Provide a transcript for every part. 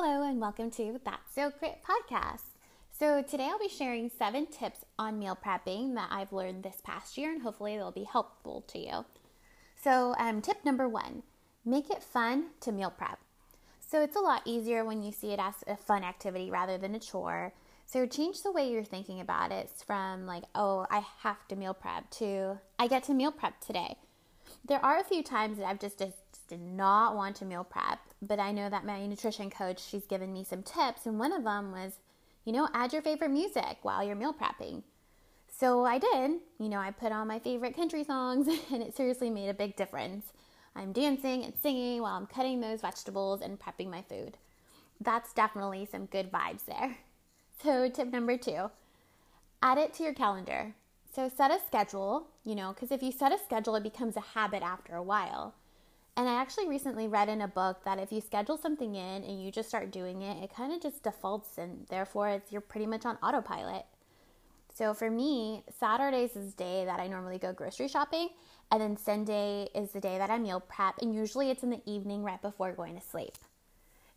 Hello, and welcome to That's So Great podcast. So, today I'll be sharing seven tips on meal prepping that I've learned this past year, and hopefully they'll be helpful to you. So, um, tip number one make it fun to meal prep. So, it's a lot easier when you see it as a fun activity rather than a chore. So, change the way you're thinking about it from like, oh, I have to meal prep to I get to meal prep today. There are a few times that I've just did not want to meal prep, but I know that my nutrition coach, she's given me some tips, and one of them was, you know, add your favorite music while you're meal prepping. So I did. You know, I put on my favorite country songs, and it seriously made a big difference. I'm dancing and singing while I'm cutting those vegetables and prepping my food. That's definitely some good vibes there. So, tip number two add it to your calendar. So, set a schedule, you know, because if you set a schedule, it becomes a habit after a while. And I actually recently read in a book that if you schedule something in and you just start doing it, it kind of just defaults and therefore it's you're pretty much on autopilot. So for me, Saturdays is the day that I normally go grocery shopping, and then Sunday is the day that I meal prep, and usually it's in the evening right before going to sleep.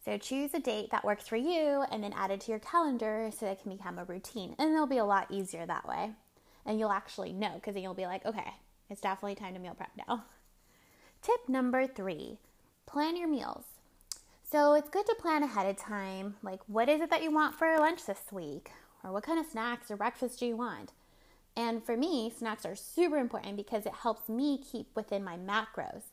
So choose a date that works for you and then add it to your calendar so it can become a routine. And it'll be a lot easier that way. And you'll actually know because then you'll be like, okay, it's definitely time to meal prep now. Tip number three plan your meals. So it's good to plan ahead of time. Like, what is it that you want for lunch this week? Or what kind of snacks or breakfast do you want? And for me, snacks are super important because it helps me keep within my macros.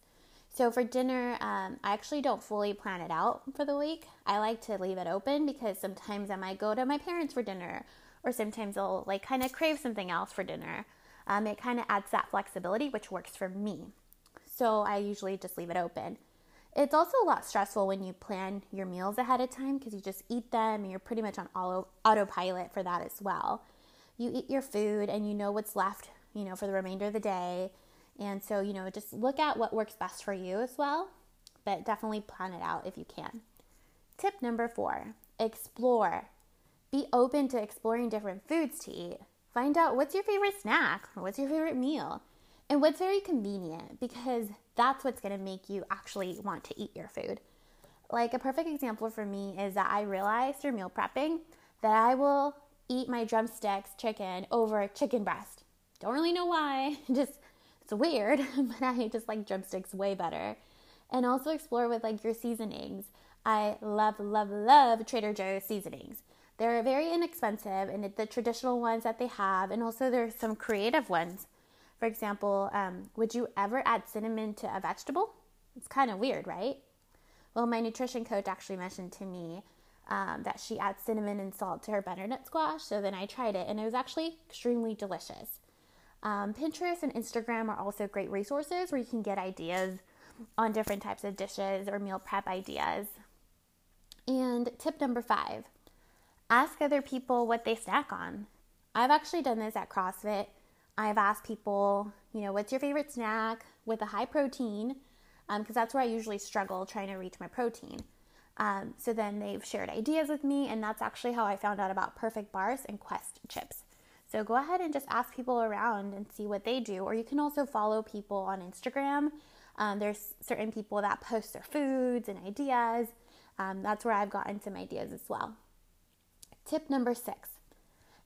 So for dinner, um, I actually don't fully plan it out for the week. I like to leave it open because sometimes I might go to my parents for dinner, or sometimes I'll like kind of crave something else for dinner. Um, it kind of adds that flexibility, which works for me so I usually just leave it open. It's also a lot stressful when you plan your meals ahead of time because you just eat them and you're pretty much on auto, autopilot for that as well. You eat your food and you know what's left, you know, for the remainder of the day. And so, you know, just look at what works best for you as well, but definitely plan it out if you can. Tip number four explore. Be open to exploring different foods to eat. Find out what's your favorite snack what's your favorite meal. And what's very convenient because that's what's going to make you actually want to eat your food. Like a perfect example for me is that I realized through meal prepping that I will eat my drumsticks chicken over chicken breast. Don't really know why. Just it's weird, but I just like drumsticks way better. And also explore with like your seasonings. I love, love, love Trader Joe's seasonings. They're very inexpensive and the traditional ones that they have, and also there's some creative ones for example, um, would you ever add cinnamon to a vegetable? It's kind of weird, right? Well, my nutrition coach actually mentioned to me um, that she adds cinnamon and salt to her butternut squash. So then I tried it, and it was actually extremely delicious. Um, Pinterest and Instagram are also great resources where you can get ideas on different types of dishes or meal prep ideas. And tip number five ask other people what they snack on. I've actually done this at CrossFit I've asked people, you know, what's your favorite snack with a high protein? Because um, that's where I usually struggle trying to reach my protein. Um, so then they've shared ideas with me, and that's actually how I found out about Perfect Bars and Quest chips. So go ahead and just ask people around and see what they do, or you can also follow people on Instagram. Um, there's certain people that post their foods and ideas. Um, that's where I've gotten some ideas as well. Tip number six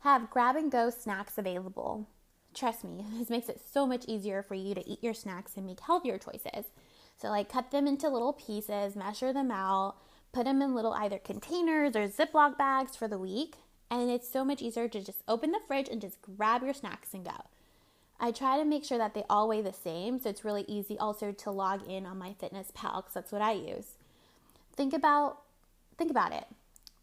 have grab and go snacks available. Trust me, this makes it so much easier for you to eat your snacks and make healthier choices. So, like, cut them into little pieces, measure them out, put them in little either containers or Ziploc bags for the week. And it's so much easier to just open the fridge and just grab your snacks and go. I try to make sure that they all weigh the same, so it's really easy also to log in on MyFitnessPal because that's what I use. Think about think about it.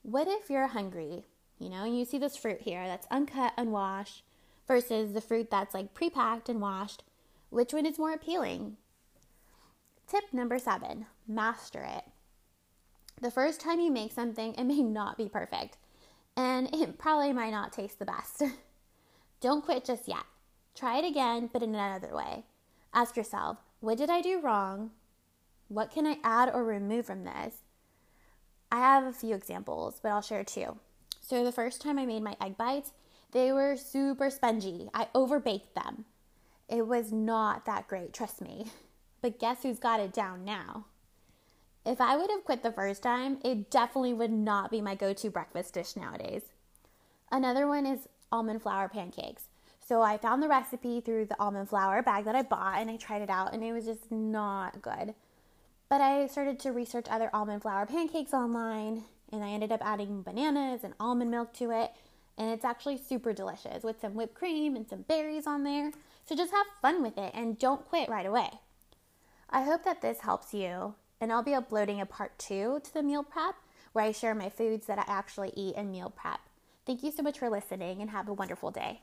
What if you're hungry? You know, you see this fruit here that's uncut, unwashed versus the fruit that's like pre-packed and washed, which one is more appealing? Tip number seven master it. The first time you make something, it may not be perfect, and it probably might not taste the best. Don't quit just yet. Try it again, but in another way. Ask yourself, what did I do wrong? What can I add or remove from this? I have a few examples, but I'll share two. So, the first time I made my egg bites, they were super spongy. I overbaked them. It was not that great, trust me. But guess who's got it down now? If I would have quit the first time, it definitely would not be my go to breakfast dish nowadays. Another one is almond flour pancakes. So I found the recipe through the almond flour bag that I bought and I tried it out and it was just not good. But I started to research other almond flour pancakes online and I ended up adding bananas and almond milk to it. And it's actually super delicious with some whipped cream and some berries on there. So just have fun with it and don't quit right away. I hope that this helps you, and I'll be uploading a part two to the meal prep where I share my foods that I actually eat in meal prep. Thank you so much for listening and have a wonderful day.